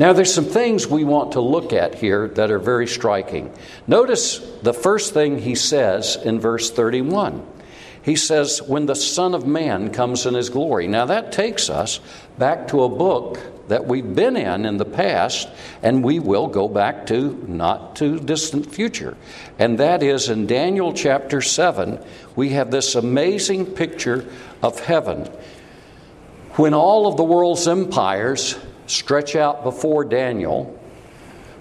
Now, there's some things we want to look at here that are very striking. Notice the first thing he says in verse 31. He says, When the Son of Man comes in his glory. Now, that takes us back to a book that we've been in in the past, and we will go back to not too distant future. And that is in Daniel chapter 7, we have this amazing picture of heaven. When all of the world's empires stretch out before Daniel,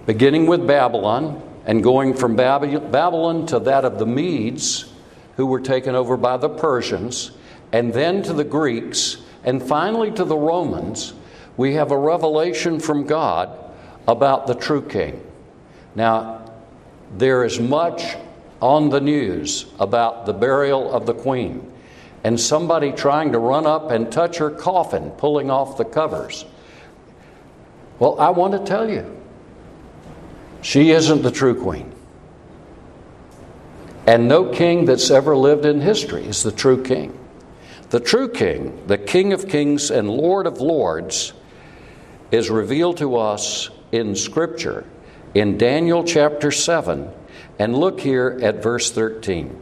beginning with Babylon and going from Babylon to that of the Medes, who were taken over by the Persians, and then to the Greeks, and finally to the Romans, we have a revelation from God about the true king. Now, there is much on the news about the burial of the queen and somebody trying to run up and touch her coffin, pulling off the covers. Well, I want to tell you, she isn't the true queen. And no king that's ever lived in history is the true king. The true king, the King of kings and Lord of lords, is revealed to us in Scripture in Daniel chapter 7. And look here at verse 13.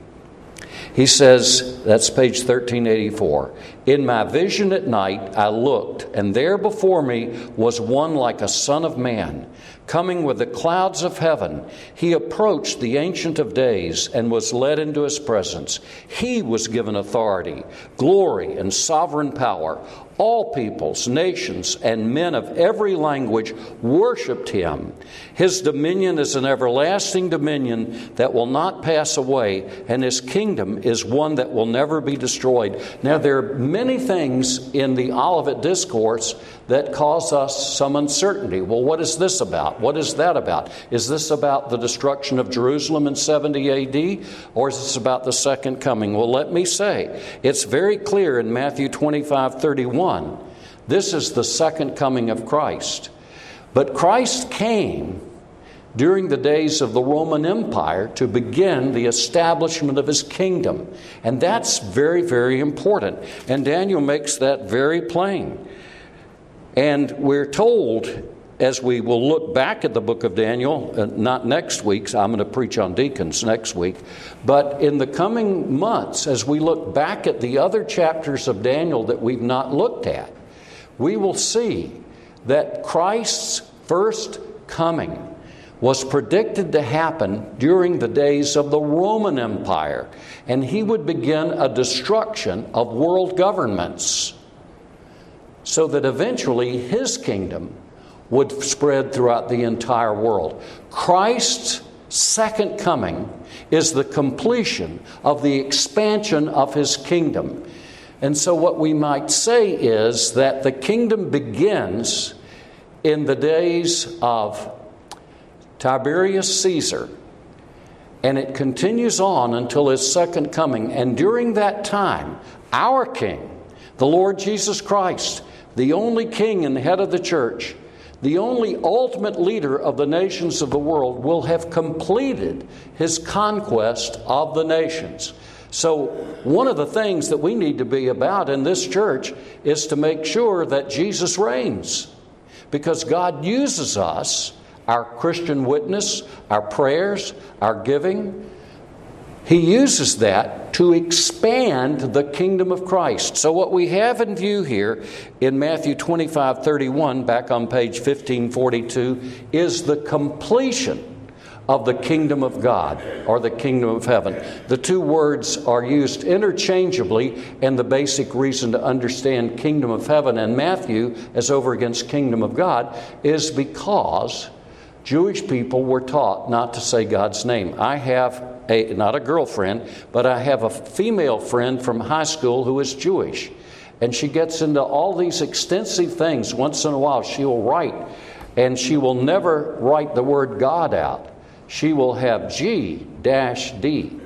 He says, that's page 1384. In my vision at night I looked, and there before me was one like a son of man Coming with the clouds of heaven, he approached the Ancient of Days and was led into his presence. He was given authority, glory, and sovereign power. All peoples, nations, and men of every language worshiped him. His dominion is an everlasting dominion that will not pass away, and his kingdom is one that will never be destroyed. Now, there are many things in the Olivet Discourse that cause us some uncertainty. Well, what is this about? What is that about? Is this about the destruction of Jerusalem in 70 AD, or is this about the second coming? Well, let me say, it's very clear in Matthew 25 31. This is the second coming of Christ. But Christ came during the days of the Roman Empire to begin the establishment of his kingdom. And that's very, very important. And Daniel makes that very plain. And we're told, as we will look back at the book of Daniel, uh, not next week, so I'm going to preach on deacons next week, but in the coming months, as we look back at the other chapters of Daniel that we've not looked at, we will see that Christ's first coming was predicted to happen during the days of the Roman Empire, and he would begin a destruction of world governments so that eventually his kingdom would spread throughout the entire world. Christ's second coming is the completion of the expansion of his kingdom. And so, what we might say is that the kingdom begins in the days of Tiberius Caesar, and it continues on until his second coming. And during that time, our King, the Lord Jesus Christ, the only king and head of the church, the only ultimate leader of the nations of the world, will have completed his conquest of the nations. So, one of the things that we need to be about in this church is to make sure that Jesus reigns. Because God uses us, our Christian witness, our prayers, our giving, he uses that to expand the kingdom of Christ. So, what we have in view here in Matthew 25 31, back on page 1542, is the completion of the kingdom of God or the kingdom of heaven. The two words are used interchangeably, and the basic reason to understand kingdom of heaven and Matthew as over against kingdom of God is because Jewish people were taught not to say God's name. I have a, not a girlfriend, but I have a female friend from high school who is Jewish. And she gets into all these extensive things. Once in a while, she will write, and she will never write the word God out. She will have G dash D,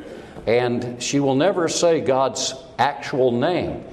and she will never say God's actual name.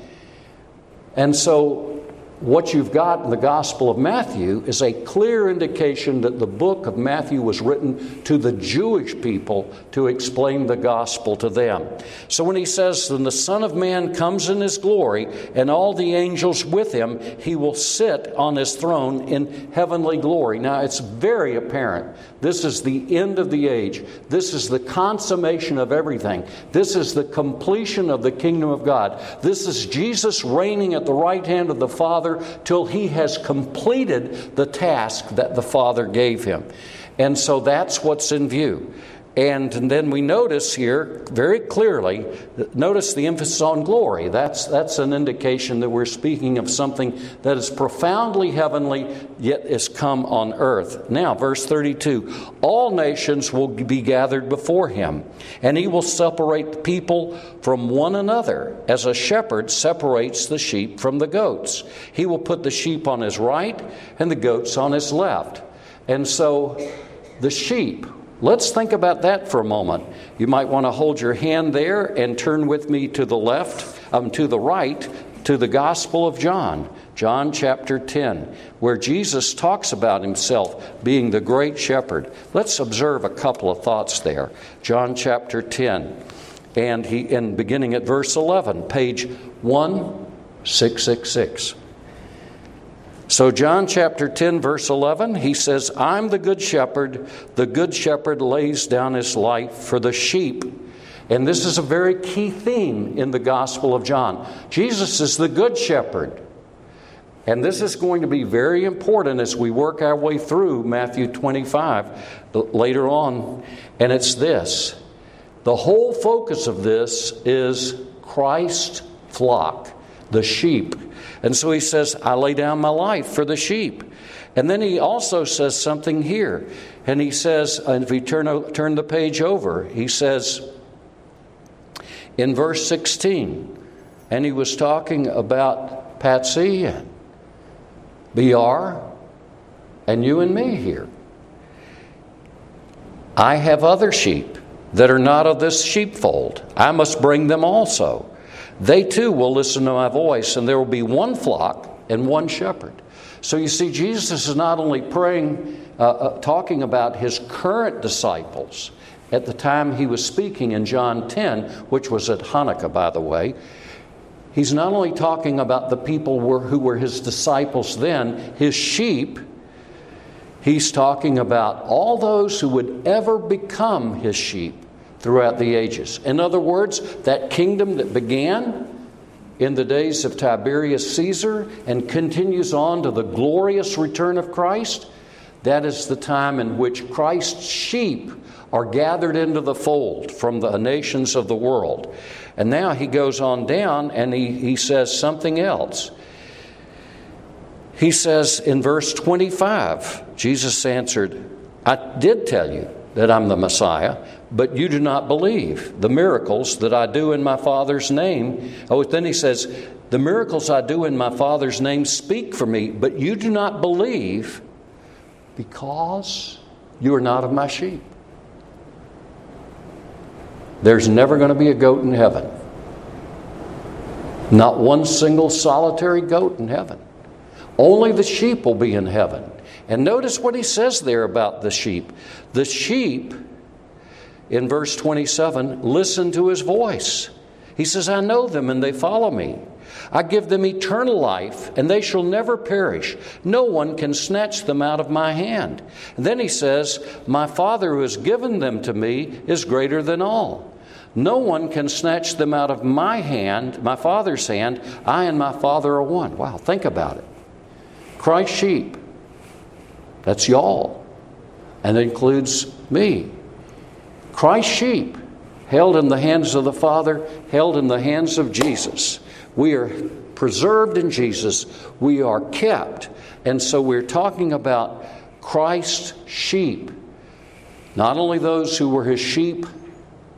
And so what you've got in the Gospel of Matthew is a clear indication that the book of Matthew was written to the Jewish people to explain the gospel to them. So when he says, Then the Son of Man comes in his glory and all the angels with him, he will sit on his throne in heavenly glory. Now it's very apparent. This is the end of the age. This is the consummation of everything. This is the completion of the kingdom of God. This is Jesus reigning at the right hand of the Father Father till he has completed the task that the Father gave him. And so that's what's in view. And, then we notice here very clearly, notice the emphasis on glory. That's, that's an indication that we're speaking of something that is profoundly heavenly, yet is come on earth. Now, verse 32 All nations will be gathered before him, and he will separate the people from one another, as a shepherd separates the sheep from the goats. He will put the sheep on his right and the goats on his left. And so the sheep Let's think about that for a moment. You might want to hold your hand there and turn with me to the left, um, to the right, to the Gospel of John, John chapter 10, where Jesus talks about himself being the great shepherd. Let's observe a couple of thoughts there. John chapter 10, and he, in beginning at verse 11, page 1666. So, John chapter 10, verse 11, he says, I'm the good shepherd. The good shepherd lays down his life for the sheep. And this is a very key theme in the Gospel of John. Jesus is the good shepherd. And this is going to be very important as we work our way through Matthew 25 later on. And it's this the whole focus of this is Christ's flock, the sheep. And so he says, I lay down my life for the sheep. And then he also says something here. And he says, and if you turn, turn the page over, he says in verse 16, and he was talking about Patsy and BR and you and me here. I have other sheep that are not of this sheepfold. I must bring them also. They too will listen to my voice, and there will be one flock and one shepherd. So you see, Jesus is not only praying, uh, uh, talking about his current disciples at the time he was speaking in John 10, which was at Hanukkah, by the way. He's not only talking about the people were, who were his disciples then, his sheep, he's talking about all those who would ever become his sheep throughout the ages. In other words, that kingdom that began in the days of Tiberius Caesar and continues on to the glorious return of Christ, that is the time in which Christ's sheep are gathered into the fold from the nations of the world. And now he goes on down and he, he says something else. He says in verse 25, Jesus answered, I did tell you that I'm the Messiah, but you do not believe the miracles that I do in my Father's name. Oh, then he says, The miracles I do in my Father's name speak for me, but you do not believe because you are not of my sheep. There's never going to be a goat in heaven. Not one single solitary goat in heaven. Only the sheep will be in heaven. And notice what he says there about the sheep. The sheep in verse 27 listen to his voice. He says, I know them and they follow me. I give them eternal life, and they shall never perish. No one can snatch them out of my hand. And then he says, My Father who has given them to me is greater than all. No one can snatch them out of my hand, my Father's hand. I and my Father are one. Wow, think about it. Christ's sheep, that's y'all, and it includes me. Christ's sheep, held in the hands of the Father, held in the hands of Jesus. We are preserved in Jesus, we are kept. And so we're talking about Christ's sheep, not only those who were his sheep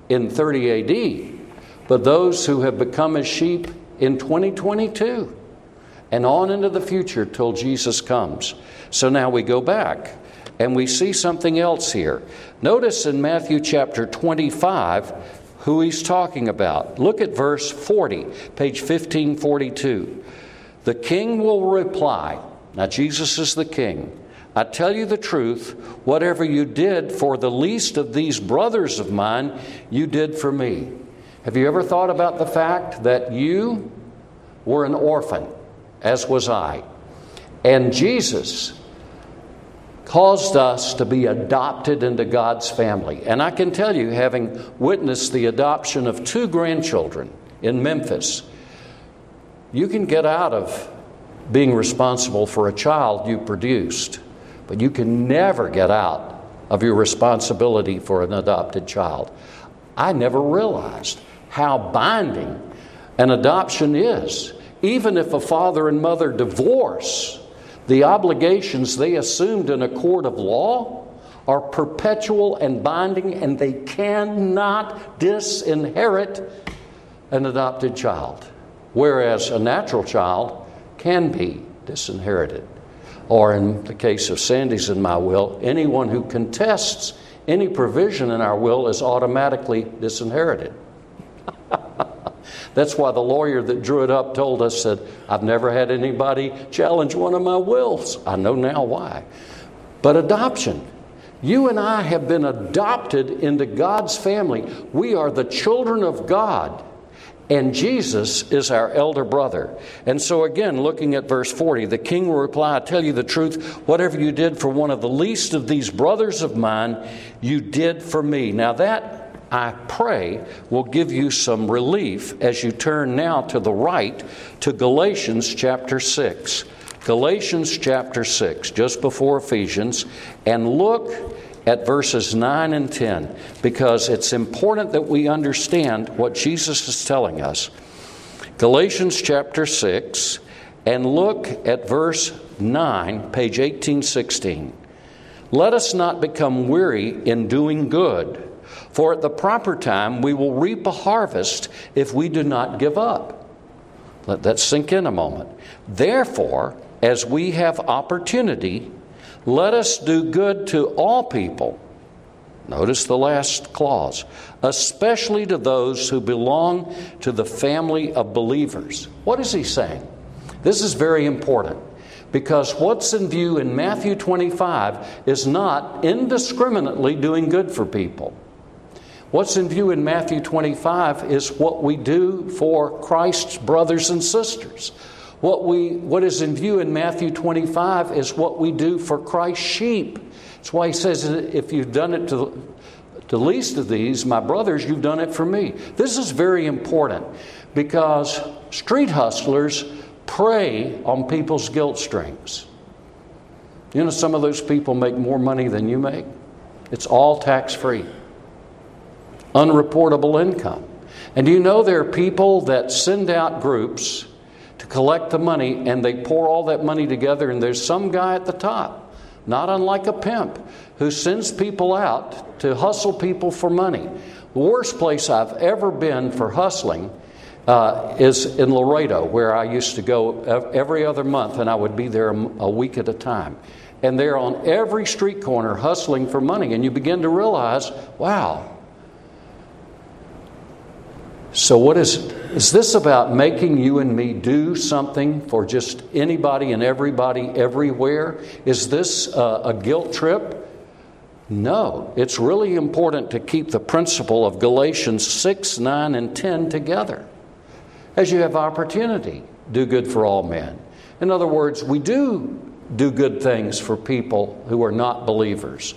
in 30 AD, but those who have become his sheep in 2022 and on into the future till Jesus comes. So now we go back and we see something else here. Notice in Matthew chapter 25 who he's talking about. Look at verse 40, page 1542. The king will reply, now Jesus is the king. I tell you the truth, whatever you did for the least of these brothers of mine, you did for me. Have you ever thought about the fact that you were an orphan, as was I? And Jesus caused us to be adopted into God's family. And I can tell you, having witnessed the adoption of two grandchildren in Memphis, you can get out of being responsible for a child you produced, but you can never get out of your responsibility for an adopted child. I never realized how binding an adoption is. Even if a father and mother divorce, the obligations they assumed in a court of law are perpetual and binding, and they cannot disinherit an adopted child, whereas a natural child can be disinherited. Or, in the case of Sandy's in my will, anyone who contests any provision in our will is automatically disinherited. That's why the lawyer that drew it up told us that I've never had anybody challenge one of my wills. I know now why. But adoption. You and I have been adopted into God's family. We are the children of God. And Jesus is our elder brother. And so, again, looking at verse 40, the king will reply, I tell you the truth, whatever you did for one of the least of these brothers of mine, you did for me. Now, that I pray, will give you some relief as you turn now to the right to Galatians chapter 6. Galatians chapter 6, just before Ephesians, and look at verses 9 and 10 because it's important that we understand what Jesus is telling us. Galatians chapter 6, and look at verse 9, page 1816. Let us not become weary in doing good for at the proper time we will reap a harvest if we do not give up. Let that sink in a moment. Therefore, as we have opportunity, let us do good to all people. Notice the last clause, especially to those who belong to the family of believers. What is he saying? This is very important because what's in view in Matthew 25 is not indiscriminately doing good for people. What's in view in Matthew 25 is what we do for Christ's brothers and sisters. What, we, what is in view in Matthew 25 is what we do for Christ's sheep. That's why he says, if you've done it to the least of these, my brothers, you've done it for me. This is very important because street hustlers prey on people's guilt strings. You know, some of those people make more money than you make, it's all tax free unreportable income. And you know there are people that send out groups to collect the money and they pour all that money together, and there's some guy at the top, not unlike a pimp, who sends people out to hustle people for money. The worst place I've ever been for hustling uh, is in Laredo, where I used to go every other month, and I would be there a week at a time. And they're on every street corner hustling for money, and you begin to realize, wow, so, what is is this about making you and me do something for just anybody and everybody everywhere? Is this a, a guilt trip? No, it's really important to keep the principle of Galatians 6, 9, and 10 together. As you have opportunity, do good for all men. In other words, we do do good things for people who are not believers.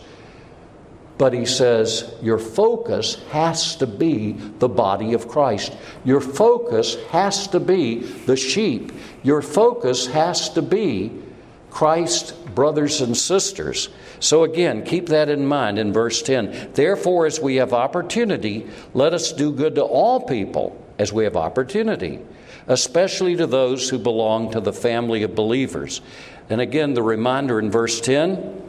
But he says, your focus has to be the body of Christ. Your focus has to be the sheep. Your focus has to be Christ's brothers and sisters. So again, keep that in mind in verse 10. Therefore, as we have opportunity, let us do good to all people as we have opportunity, especially to those who belong to the family of believers. And again, the reminder in verse 10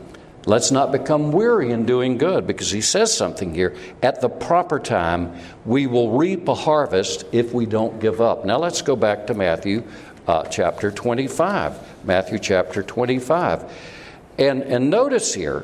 Let's not become weary in doing good because he says something here. At the proper time, we will reap a harvest if we don't give up. Now let's go back to Matthew uh, chapter 25. Matthew chapter 25. And, and notice here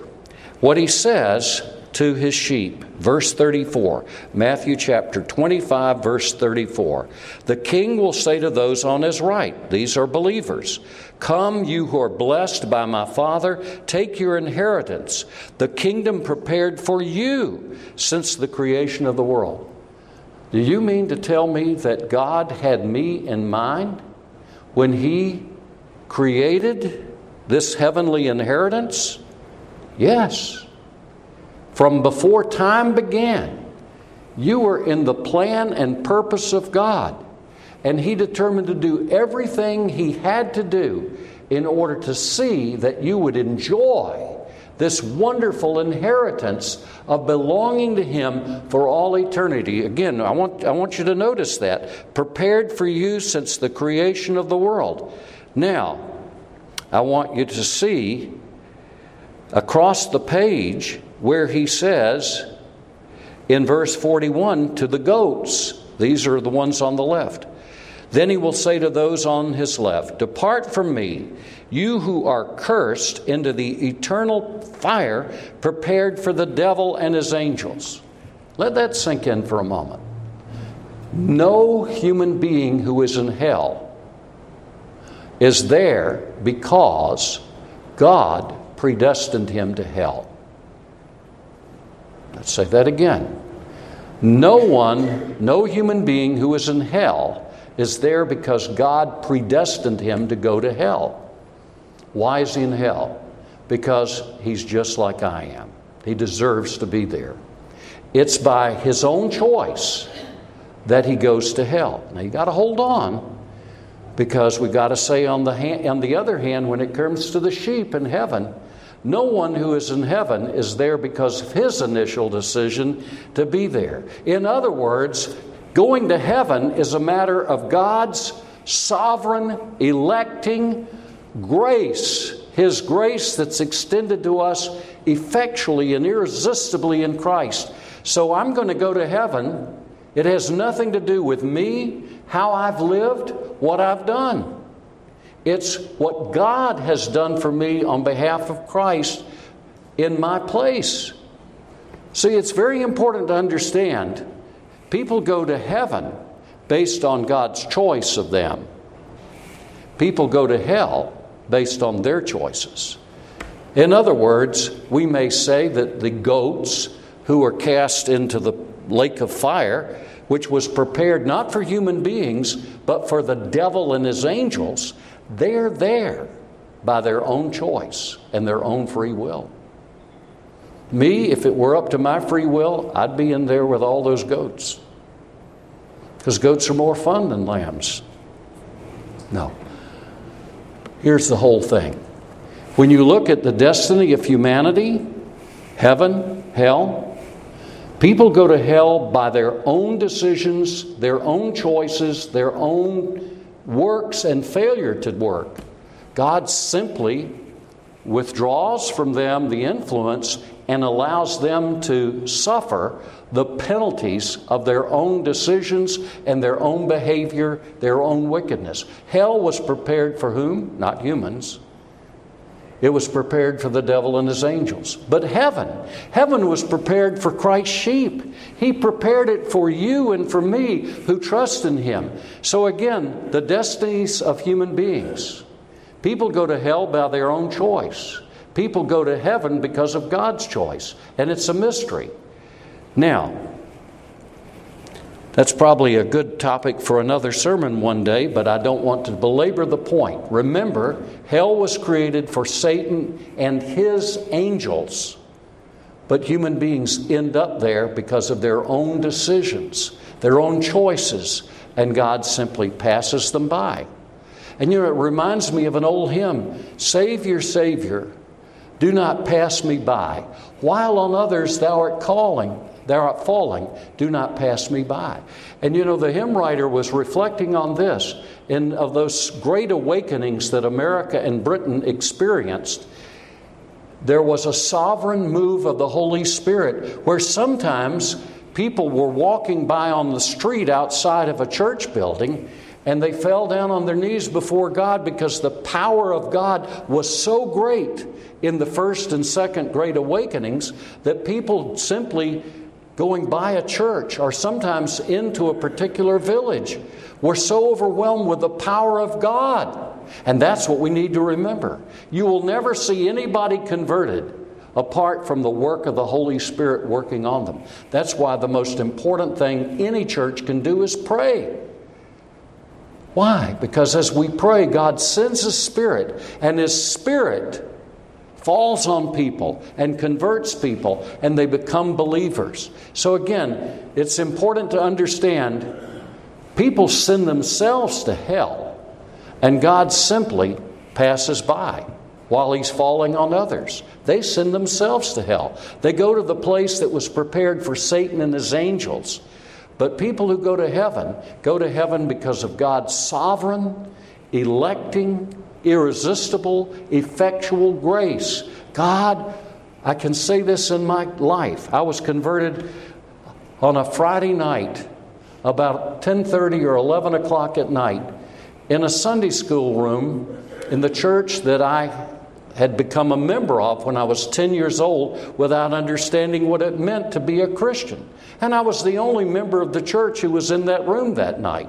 what he says to his sheep. Verse 34, Matthew chapter 25, verse 34. The king will say to those on his right, these are believers, Come, you who are blessed by my Father, take your inheritance, the kingdom prepared for you since the creation of the world. Do you mean to tell me that God had me in mind when He created this heavenly inheritance? Yes. From before time began, you were in the plan and purpose of God. And He determined to do everything He had to do in order to see that you would enjoy this wonderful inheritance of belonging to Him for all eternity. Again, I want, I want you to notice that. Prepared for you since the creation of the world. Now, I want you to see across the page where he says in verse 41 to the goats, these are the ones on the left. Then he will say to those on his left, Depart from me, you who are cursed, into the eternal fire prepared for the devil and his angels. Let that sink in for a moment. No human being who is in hell is there because God predestined him to hell. Let's say that again. No one, no human being who is in hell is there because God predestined him to go to hell. Why is he in hell? Because he's just like I am. He deserves to be there. It's by his own choice that he goes to hell. Now you got to hold on because we got to say on the hand, on the other hand when it comes to the sheep in heaven, no one who is in heaven is there because of his initial decision to be there. In other words, going to heaven is a matter of God's sovereign, electing grace, His grace that's extended to us effectually and irresistibly in Christ. So I'm going to go to heaven. It has nothing to do with me, how I've lived, what I've done. It's what God has done for me on behalf of Christ in my place. See, it's very important to understand people go to heaven based on God's choice of them, people go to hell based on their choices. In other words, we may say that the goats who are cast into the lake of fire, which was prepared not for human beings, but for the devil and his angels, they're there by their own choice and their own free will. Me, if it were up to my free will, I'd be in there with all those goats. Because goats are more fun than lambs. No. Here's the whole thing. When you look at the destiny of humanity, heaven, hell, people go to hell by their own decisions, their own choices, their own works and failure to work. God simply withdraws from them the influence and allows them to suffer the penalties of their own decisions and their own behavior, their own wickedness. Hell was prepared for whom? Not humans. It was prepared for the devil and his angels. But heaven, heaven was prepared for Christ's sheep. He prepared it for you and for me who trust in him. So again, the destinies of human beings. People go to hell by their own choice. People go to heaven because of God's choice, and it's a mystery. Now, that's probably a good topic for another sermon one day, but I don't want to belabor the point. Remember, hell was created for Satan and his angels, but human beings end up there because of their own decisions, their own choices, and God simply passes them by. And you know, it reminds me of an old hymn Savior, Savior, do not pass me by. While on others thou art calling, thou art falling, do not pass me by. And you know, the hymn writer was reflecting on this in of those great awakenings that America and Britain experienced. There was a sovereign move of the Holy Spirit where sometimes people were walking by on the street outside of a church building And they fell down on their knees before God because the power of God was so great in the first and second great awakenings that people simply going by a church or sometimes into a particular village We're so overwhelmed with the power of God. And that's what we need to remember. You will never see anybody converted apart from the work of the Holy Spirit working on them. That's why the most important thing any church can do is pray. Why? Because as we pray, God sends His Spirit, and His Spirit falls on people and converts people, and they become believers. So, again, it's important to understand people send themselves to hell, and God simply passes by while He's falling on others. They send themselves to hell. They go to the place that was prepared for Satan and his angels. But people who go to heaven go to heaven because of God's sovereign, electing, irresistible, effectual grace. God, I can say this in my life. I was converted on a Friday night about 10:30 or 11 o'clock at night in a Sunday school room in the church that I had become a member of when I was 10 years old without understanding what it meant to be a Christian. And I was the only member of the church who was in that room that night.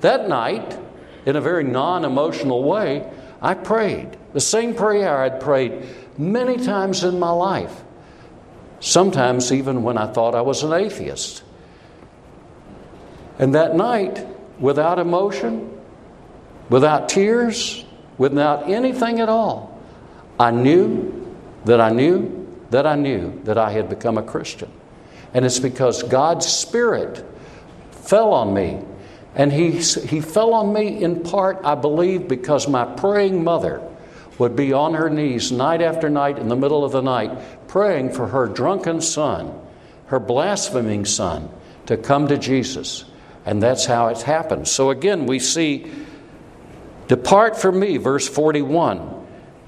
That night, in a very non emotional way, I prayed. The same prayer I'd prayed many times in my life, sometimes even when I thought I was an atheist. And that night, without emotion, without tears, without anything at all, I knew that I knew that I knew that I had become a Christian. And it's because God's Spirit fell on me. And he, he fell on me in part, I believe, because my praying mother would be on her knees night after night in the middle of the night praying for her drunken son, her blaspheming son, to come to Jesus. And that's how it happened. So again, we see, Depart from me, verse 41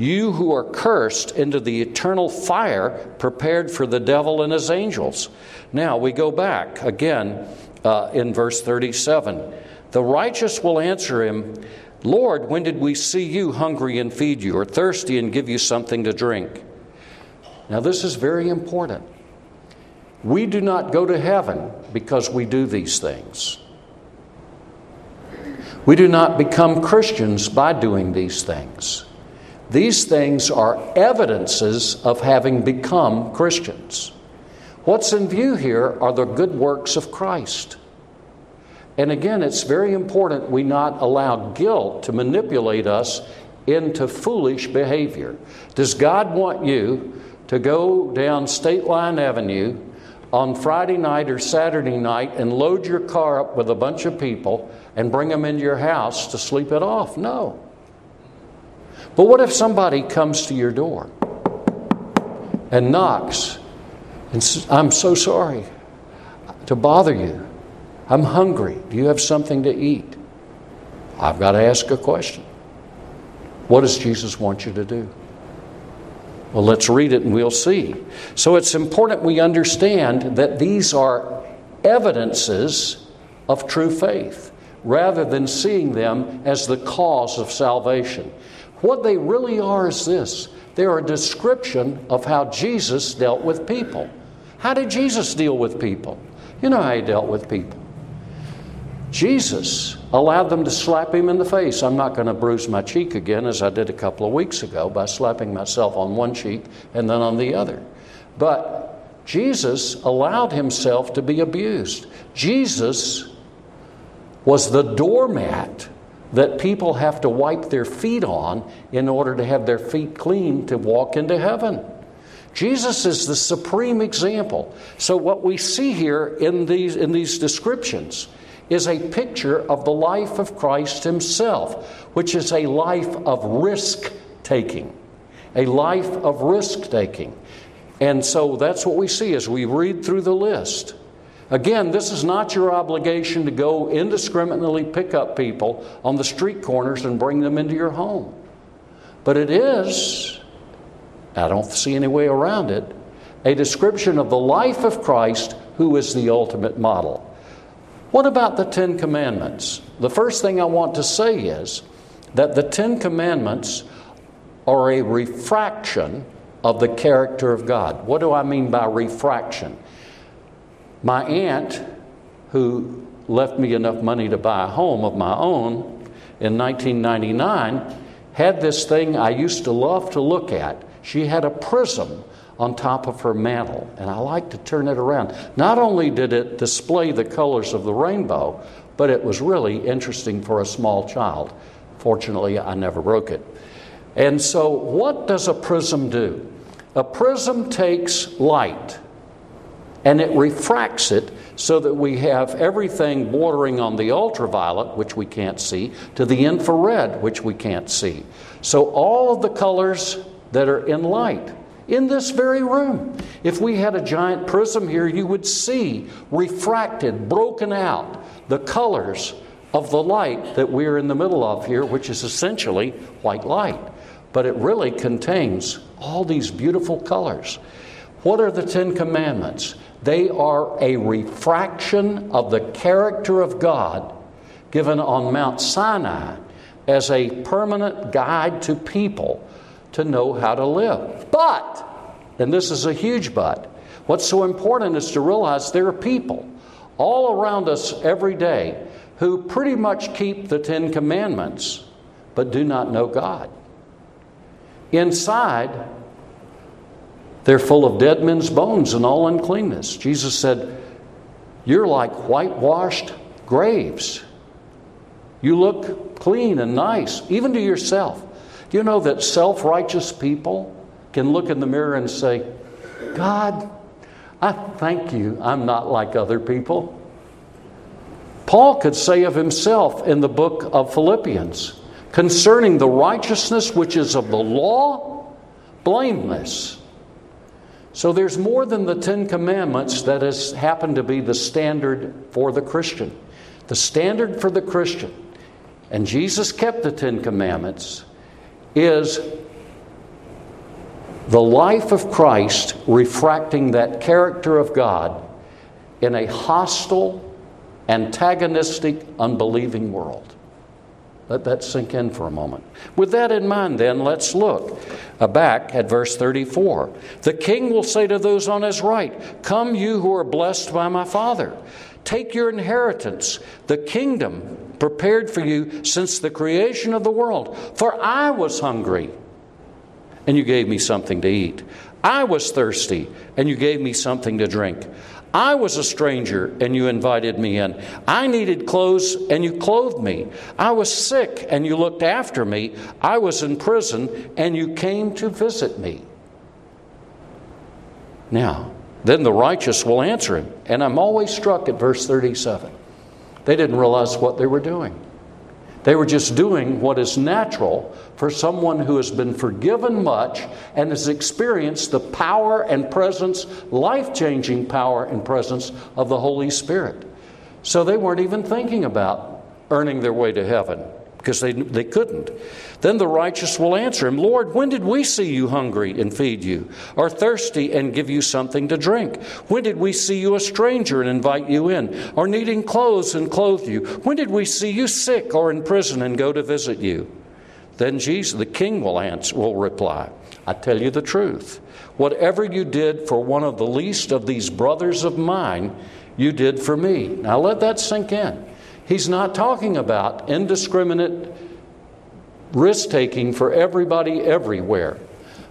you who are cursed into the eternal fire prepared for the devil and his angels. Now we go back again uh, in verse 37. The righteous will answer him, Lord, when did we see you hungry and feed you, or thirsty and give you something to drink? Now, this is very important. We do not go to heaven because we do these things. We do not become Christians by doing these things. These things are evidences of having become Christians. What's in view here are the good works of Christ. And again, it's very important we not allow guilt to manipulate us into foolish behavior. Does God want you to go down State Line Avenue on Friday night or Saturday night and load your car up with a bunch of people and bring them into your house to sleep it off? No. But what if somebody comes to your door and knocks and I'm so sorry to bother you. I'm hungry. Do you have something to eat? I've got to ask a question. What does Jesus want you to do? Well, let's read it and we'll see. So it's important we understand that these are evidences of true faith rather than seeing them as the cause of salvation. What they really are is this they're a description of how Jesus dealt with people. How did Jesus deal with people? You know how he dealt with people. Jesus allowed them to slap him in the face. I'm not going to bruise my cheek again as I did a couple of weeks ago by slapping myself on one cheek and then on the other. But Jesus allowed himself to be abused. Jesus was the doormat that people have to wipe their feet on in order to have their feet clean to walk into heaven. Jesus is the supreme example. So, what we see here in these, in these descriptions is a picture of the life of Christ Himself, which is a life of risk taking. A life of risk taking. And so that's what we see as we read through the list. Again, this is not your obligation to go indiscriminately pick up people on the street corners and bring them into your home. But it is, I don't see any way around it, a description of the life of Christ, who is the ultimate model. What about the Ten Commandments? The first thing I want to say is that the Ten Commandments are a refraction of the character of God. What do I mean by refraction? My aunt, who left me enough money to buy a home of my own in 1999, had this thing I used to love to look at. She had a prism on top of her mantle, and I like to turn it around. Not only did it display the colors of the rainbow, but it was really interesting for a small child. Fortunately, I never broke it. And so, what does a prism do? A prism takes light and it refracts it so that we have everything bordering on the ultraviolet, which we can't see, to the infrared, which we can't see. So, all of the colors that are in light in this very room. If we had a giant prism here, you would see refracted, broken out, the colors of the light that we're in the middle of here, which is essentially white light. But it really contains all these beautiful colors. What are the Ten Commandments? They are a refraction of the character of God given on Mount Sinai as a permanent guide to people to know how to live. But, and this is a huge but, what's so important is to realize there are people all around us every day who pretty much keep the Ten Commandments but do not know God. Inside, they're full of dead men's bones and all uncleanness. Jesus said, You're like whitewashed graves. You look clean and nice, even to yourself. Do you know that self righteous people can look in the mirror and say, God, I thank you I'm not like other people? Paul could say of himself in the book of Philippians concerning the righteousness which is of the law, blameless. So there's more than the Ten Commandments that has happened to be the standard for the Christian. The standard for the Christian, and Jesus kept the Ten Commandments, is the life of Christ refracting that character of God in a hostile, antagonistic, unbelieving world. Let that sink in for a moment. With that in mind, then, let's look back at verse 34. The king will say to those on his right, Come, you who are blessed by my Father. Take your inheritance, the kingdom prepared for you since the creation of the world. For I was hungry, and you gave me something to eat. I was thirsty, and you gave me something to drink. I was a stranger, and you invited me in. I needed clothes, and you clothed me. I was sick, and you looked after me. I was in prison, and you came to visit me. Now, then the righteous will answer him. And I'm always struck at verse 37. They didn't realize what they were doing. They were just doing what is natural for someone who has been forgiven much and has experienced the power and presence, life changing power and presence of the Holy Spirit. So they weren't even thinking about earning their way to heaven because they, they couldn't. Then the righteous will answer him, Lord, when did we see you hungry and feed you, or thirsty and give you something to drink? When did we see you a stranger and invite you in, or needing clothes and clothe you? When did we see you sick or in prison and go to visit you? Then Jesus, the king, will answer, will reply, I tell you the truth. Whatever you did for one of the least of these brothers of mine, you did for me. Now let that sink in. He's not talking about indiscriminate risk taking for everybody everywhere.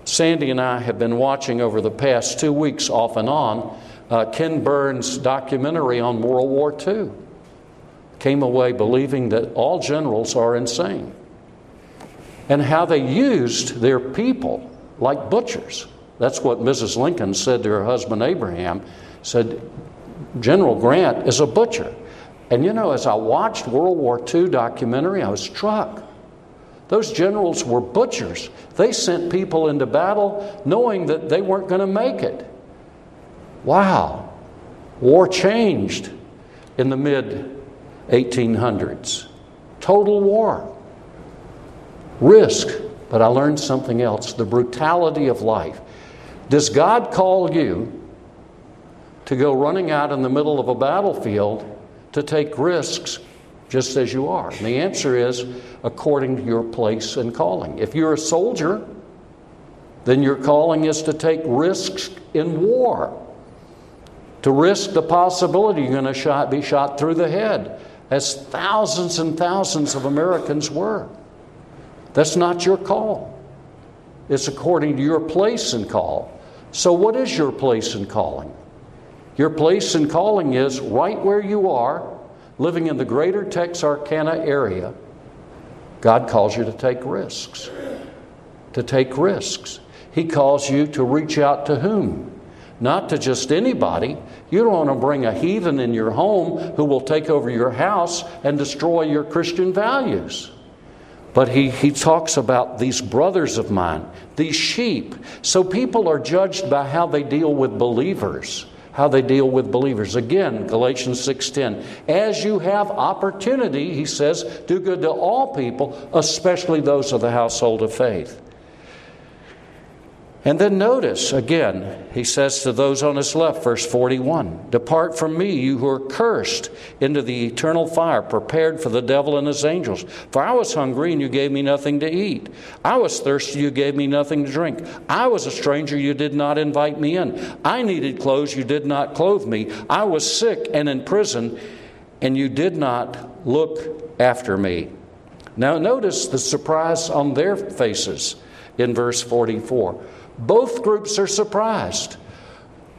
Sandy and I have been watching over the past two weeks, off and on, uh, Ken Burns' documentary on World War II. Came away believing that all generals are insane and how they used their people like butchers. That's what Mrs. Lincoln said to her husband Abraham. Said, General Grant is a butcher. And you know, as I watched World War II documentary, I was struck. Those generals were butchers. They sent people into battle knowing that they weren't going to make it. Wow. War changed in the mid 1800s. Total war. Risk. But I learned something else the brutality of life. Does God call you to go running out in the middle of a battlefield to take risks just as you are? And the answer is according to your place and calling. If you're a soldier, then your calling is to take risks in war, to risk the possibility you're going to be shot through the head, as thousands and thousands of Americans were. That's not your call. It's according to your place and call. So, what is your place and calling? Your place and calling is right where you are, living in the greater Texarkana area. God calls you to take risks. To take risks. He calls you to reach out to whom? Not to just anybody. You don't want to bring a heathen in your home who will take over your house and destroy your Christian values. But he, he talks about these brothers of mine, these sheep. So people are judged by how they deal with believers, how they deal with believers. Again, Galatians 6:10. As you have opportunity, he says, do good to all people, especially those of the household of faith. And then notice again, he says to those on his left, verse 41 Depart from me, you who are cursed, into the eternal fire, prepared for the devil and his angels. For I was hungry, and you gave me nothing to eat. I was thirsty, you gave me nothing to drink. I was a stranger, you did not invite me in. I needed clothes, you did not clothe me. I was sick and in prison, and you did not look after me. Now, notice the surprise on their faces in verse 44. Both groups are surprised.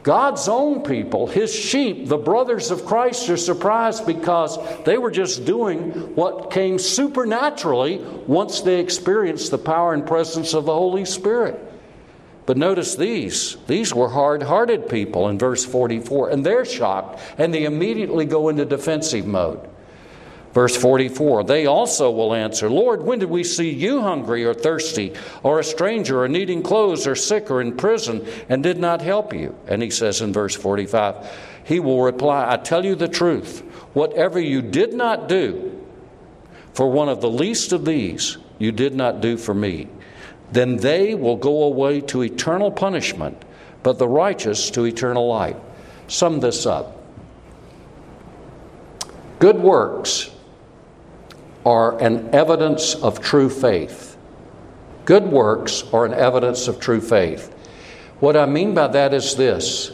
God's own people, his sheep, the brothers of Christ, are surprised because they were just doing what came supernaturally once they experienced the power and presence of the Holy Spirit. But notice these. These were hard hearted people in verse 44, and they're shocked, and they immediately go into defensive mode. Verse 44 They also will answer, Lord, when did we see you hungry or thirsty, or a stranger, or needing clothes, or sick, or in prison, and did not help you? And he says in verse 45, He will reply, I tell you the truth, whatever you did not do for one of the least of these, you did not do for me. Then they will go away to eternal punishment, but the righteous to eternal life. Sum this up. Good works are an evidence of true faith. Good works are an evidence of true faith. What I mean by that is this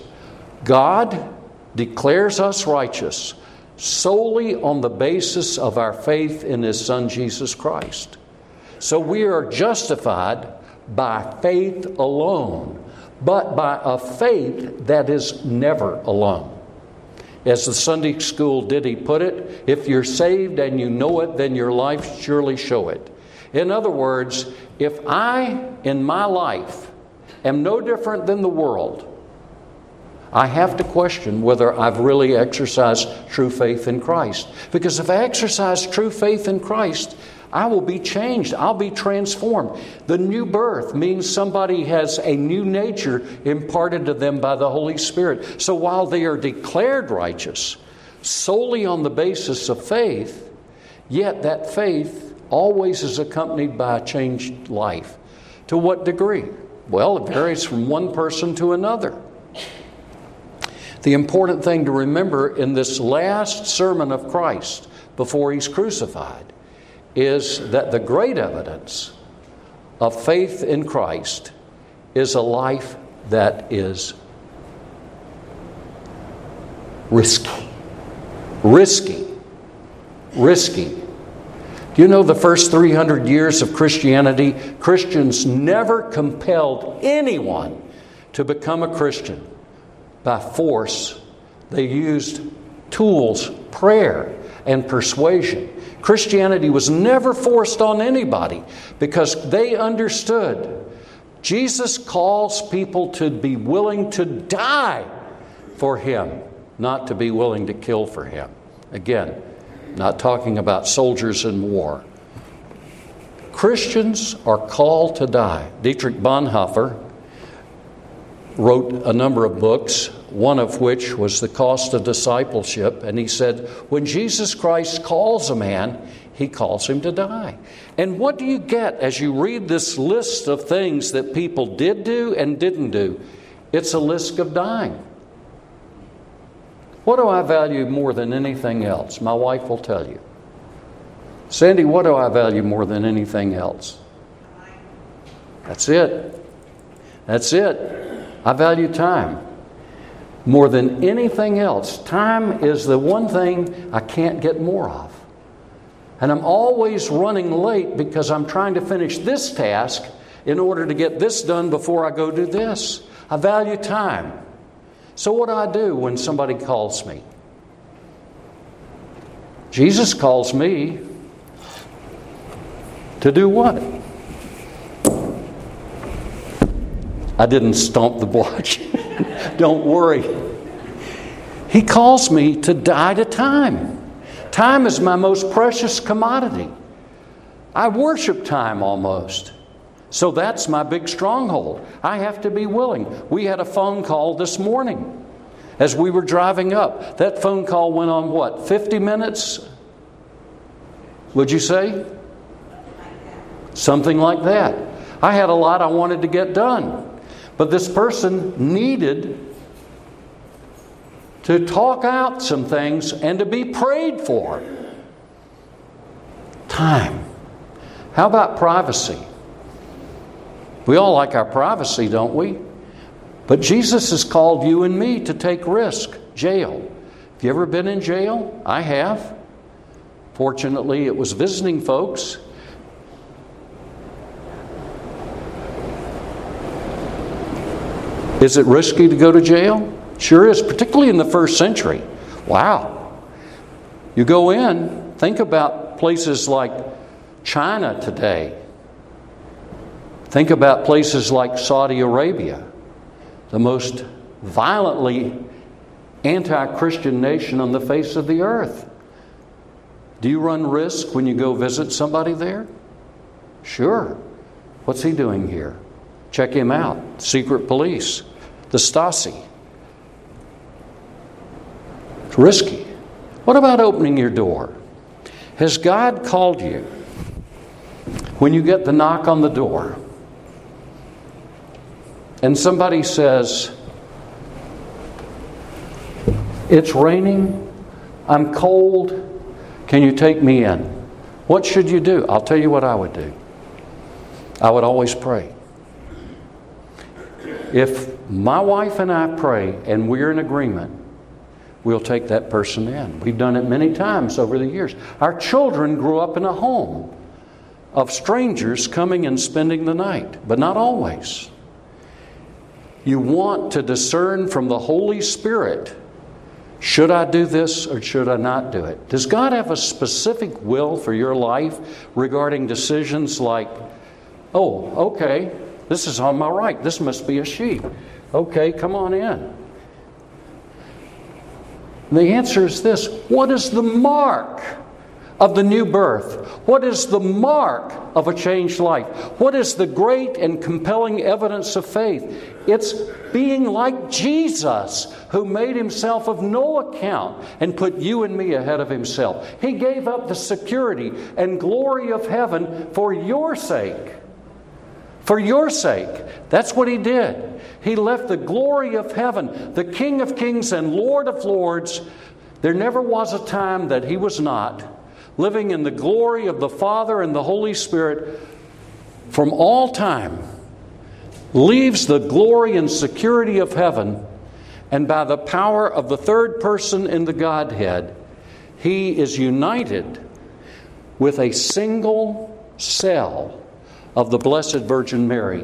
God declares us righteous solely on the basis of our faith in His Son Jesus Christ. So we are justified by faith alone, but by a faith that is never alone. As the Sunday school ditty put it, if you're saved and you know it, then your life surely show it. In other words, if I, in my life, am no different than the world, I have to question whether I've really exercised true faith in Christ. Because if I exercise true faith in Christ, I will be changed. I'll be transformed. The new birth means somebody has a new nature imparted to them by the Holy Spirit. So while they are declared righteous solely on the basis of faith, yet that faith always is accompanied by a changed life. To what degree? Well, it varies from one person to another. The important thing to remember in this last sermon of Christ before he's crucified is that the great evidence of faith in Christ is a life that is risky. Risky. Risky. Do you know the first 300 years of Christianity, Christians never compelled anyone to become a Christian by force. They used tools, prayer, and persuasion. Christianity was never forced on anybody because they understood Jesus calls people to be willing to die for Him, not to be willing to kill for Him. Again, not talking about soldiers in war. Christians are called to die. Dietrich Bonhoeffer wrote a number of books one of which was the cost of discipleship. And he said, when Jesus Christ calls a man, he calls him to die. And what do you get as you read this list of things that people did do and didn't do? It's a list of dying. What do I value more than anything else? My wife will tell you. Sandy, what do I value more than anything else? That's it. That's it. I value time more than anything else. Time is the one thing I can't get more of. And I'm always running late because I'm trying to finish this task in order to get this done before I go do this. I value time. So, what do I do when somebody calls me? Jesus calls me to do what? I didn't stomp the watch. Don't worry. He calls me to die to time. Time is my most precious commodity. I worship time almost. So that's my big stronghold. I have to be willing. We had a phone call this morning as we were driving up. That phone call went on what, 50 minutes? Would you say? Something like that. I had a lot I wanted to get done. But this person needed to talk out some things and to be prayed for. Time. How about privacy? We all like our privacy, don't we? But Jesus has called you and me to take risk. Jail. Have you ever been in jail? I have. Fortunately, it was visiting folks. Is it risky to go to jail? Sure is, particularly in the first century. Wow. You go in, think about places like China today. Think about places like Saudi Arabia, the most violently anti Christian nation on the face of the earth. Do you run risk when you go visit somebody there? Sure. What's he doing here? Check him out. Secret police, the Stasi. It's risky. What about opening your door? Has God called you when you get the knock on the door and somebody says, It's raining, I'm cold, can you take me in? What should you do? I'll tell you what I would do. I would always pray. If my wife and I pray and we're in agreement, we'll take that person in. We've done it many times over the years. Our children grew up in a home of strangers coming and spending the night, but not always. You want to discern from the Holy Spirit should I do this or should I not do it? Does God have a specific will for your life regarding decisions like, oh, okay, this is on my right, this must be a sheep. Okay, come on in. The answer is this What is the mark of the new birth? What is the mark of a changed life? What is the great and compelling evidence of faith? It's being like Jesus, who made himself of no account and put you and me ahead of himself. He gave up the security and glory of heaven for your sake. For your sake. That's what he did. He left the glory of heaven, the King of kings and Lord of lords. There never was a time that he was not living in the glory of the Father and the Holy Spirit from all time, leaves the glory and security of heaven, and by the power of the third person in the Godhead, he is united with a single cell of the Blessed Virgin Mary.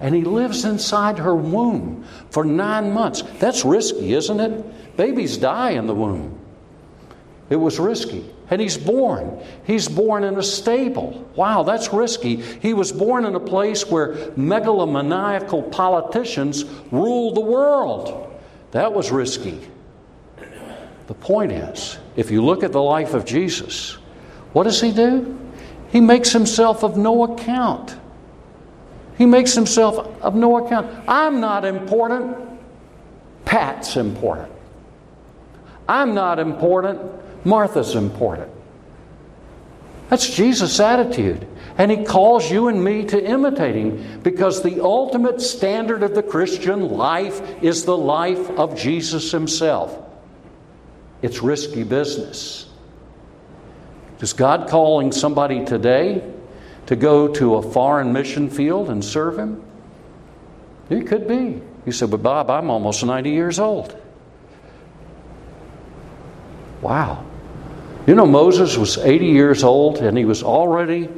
And he lives inside her womb for nine months. That's risky, isn't it? Babies die in the womb. It was risky. And he's born. He's born in a stable. Wow, that's risky. He was born in a place where megalomaniacal politicians rule the world. That was risky. The point is, if you look at the life of Jesus, what does he do? He makes himself of no account. He makes himself of no account. I'm not important. Pat's important. I'm not important. Martha's important. That's Jesus' attitude. And he calls you and me to imitate him because the ultimate standard of the Christian life is the life of Jesus himself. It's risky business. Is God calling somebody today to go to a foreign mission field and serve Him? It could be. You said, But Bob, I'm almost 90 years old. Wow. You know, Moses was 80 years old and he was already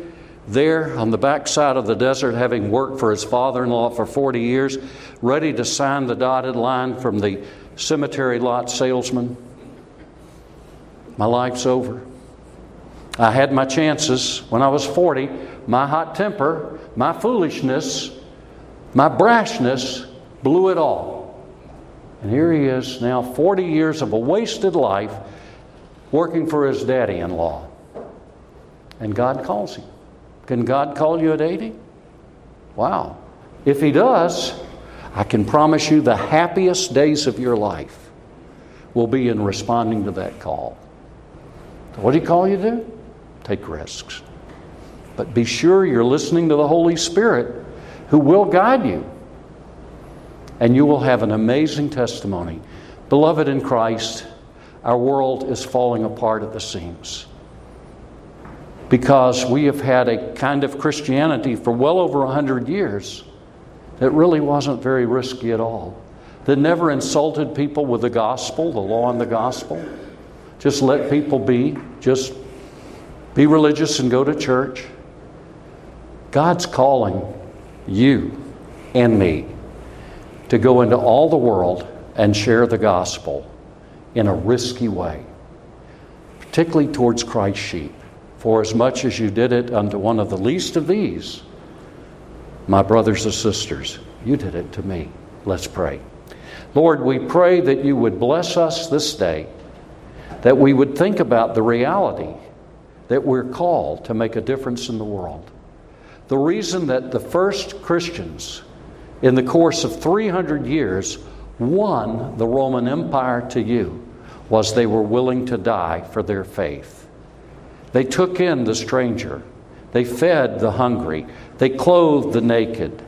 there on the backside of the desert, having worked for his father in law for 40 years, ready to sign the dotted line from the cemetery lot salesman. My life's over. I had my chances when I was 40. My hot temper, my foolishness, my brashness blew it all. And here he is now, 40 years of a wasted life, working for his daddy in law. And God calls him. Can God call you at 80? Wow. If He does, I can promise you the happiest days of your life will be in responding to that call. What did He call you to do? Take risks. But be sure you're listening to the Holy Spirit who will guide you. And you will have an amazing testimony. Beloved in Christ, our world is falling apart at the seams because we have had a kind of Christianity for well over 100 years that really wasn't very risky at all, that never insulted people with the gospel, the law and the gospel. Just let people be, just be religious and go to church. God's calling you and me to go into all the world and share the gospel in a risky way, particularly towards Christ's sheep. For as much as you did it unto one of the least of these, my brothers and sisters, you did it to me. Let's pray. Lord, we pray that you would bless us this day, that we would think about the reality that we're called to make a difference in the world. The reason that the first Christians, in the course of 300 years, won the Roman Empire to you was they were willing to die for their faith. They took in the stranger. They fed the hungry. They clothed the naked.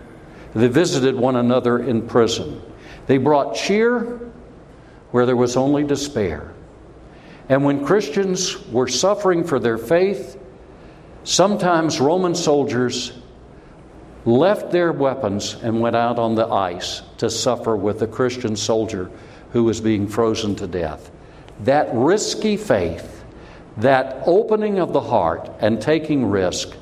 They visited one another in prison. They brought cheer where there was only despair. And when Christians were suffering for their faith, sometimes Roman soldiers left their weapons and went out on the ice to suffer with a Christian soldier who was being frozen to death. That risky faith that opening of the heart and taking risk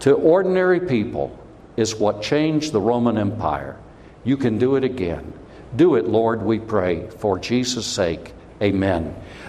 to ordinary people is what changed the Roman Empire. You can do it again. Do it, Lord, we pray. For Jesus' sake, amen.